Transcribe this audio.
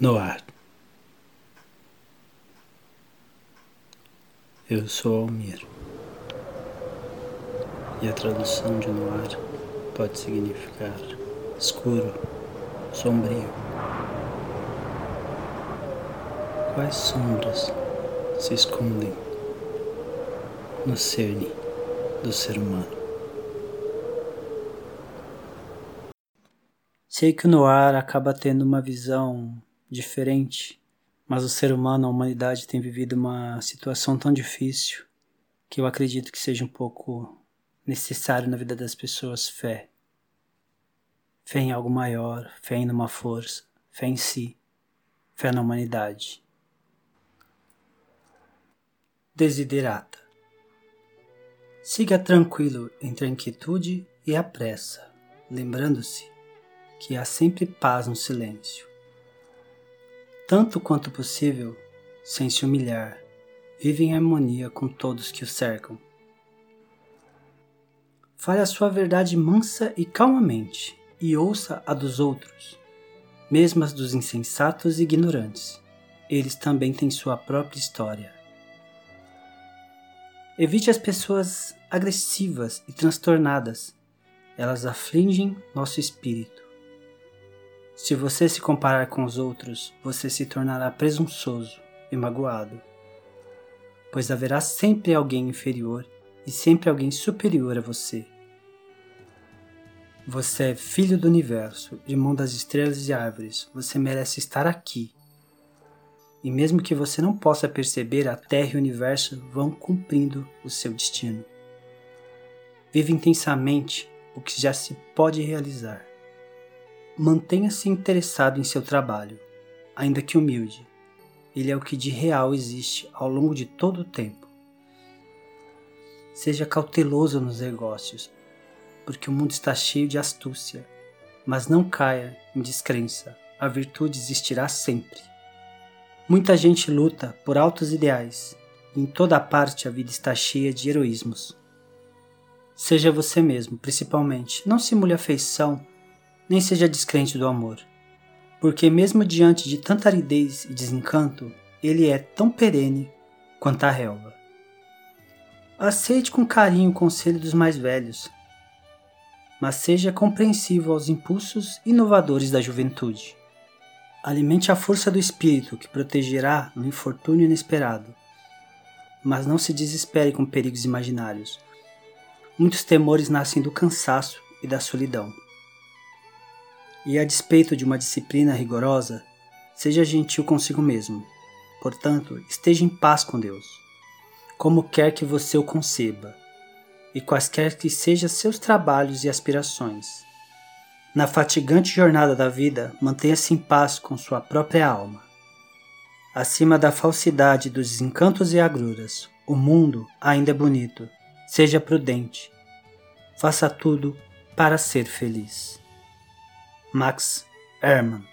no ar. Eu sou Almir. E a tradução de noir pode significar escuro, sombrio. Quais sombras se escondem no cerne do ser humano? Sei que o noir acaba tendo uma visão diferente, mas o ser humano, a humanidade tem vivido uma situação tão difícil que eu acredito que seja um pouco necessário na vida das pessoas fé. Fé em algo maior, fé em uma força, fé em si, fé na humanidade. Desiderata. Siga tranquilo entre a inquietude e a pressa, lembrando-se que há sempre paz no silêncio tanto quanto possível, sem se humilhar, vive em harmonia com todos que o cercam. Fale a sua verdade mansa e calmamente, e ouça a dos outros, mesmo as dos insensatos e ignorantes. Eles também têm sua própria história. Evite as pessoas agressivas e transtornadas. Elas afligem nosso espírito. Se você se comparar com os outros, você se tornará presunçoso e magoado, pois haverá sempre alguém inferior e sempre alguém superior a você. Você é filho do universo, irmão das estrelas e árvores, você merece estar aqui. E mesmo que você não possa perceber, a Terra e o universo vão cumprindo o seu destino. Vive intensamente o que já se pode realizar. Mantenha-se interessado em seu trabalho, ainda que humilde. Ele é o que de real existe ao longo de todo o tempo. Seja cauteloso nos negócios, porque o mundo está cheio de astúcia, mas não caia em descrença, a virtude existirá sempre. Muita gente luta por altos ideais, e em toda parte a vida está cheia de heroísmos. Seja você mesmo, principalmente, não simule afeição nem seja descrente do amor, porque, mesmo diante de tanta aridez e desencanto, ele é tão perene quanto a relva. Aceite com carinho o conselho dos mais velhos, mas seja compreensivo aos impulsos inovadores da juventude. Alimente a força do espírito que protegerá no infortúnio inesperado, mas não se desespere com perigos imaginários. Muitos temores nascem do cansaço e da solidão. E a despeito de uma disciplina rigorosa, seja gentil consigo mesmo. Portanto, esteja em paz com Deus, como quer que você o conceba, e quaisquer que sejam seus trabalhos e aspirações. Na fatigante jornada da vida, mantenha-se em paz com sua própria alma. Acima da falsidade dos desencantos e agruras, o mundo ainda é bonito. Seja prudente. Faça tudo para ser feliz. Max Ehrmann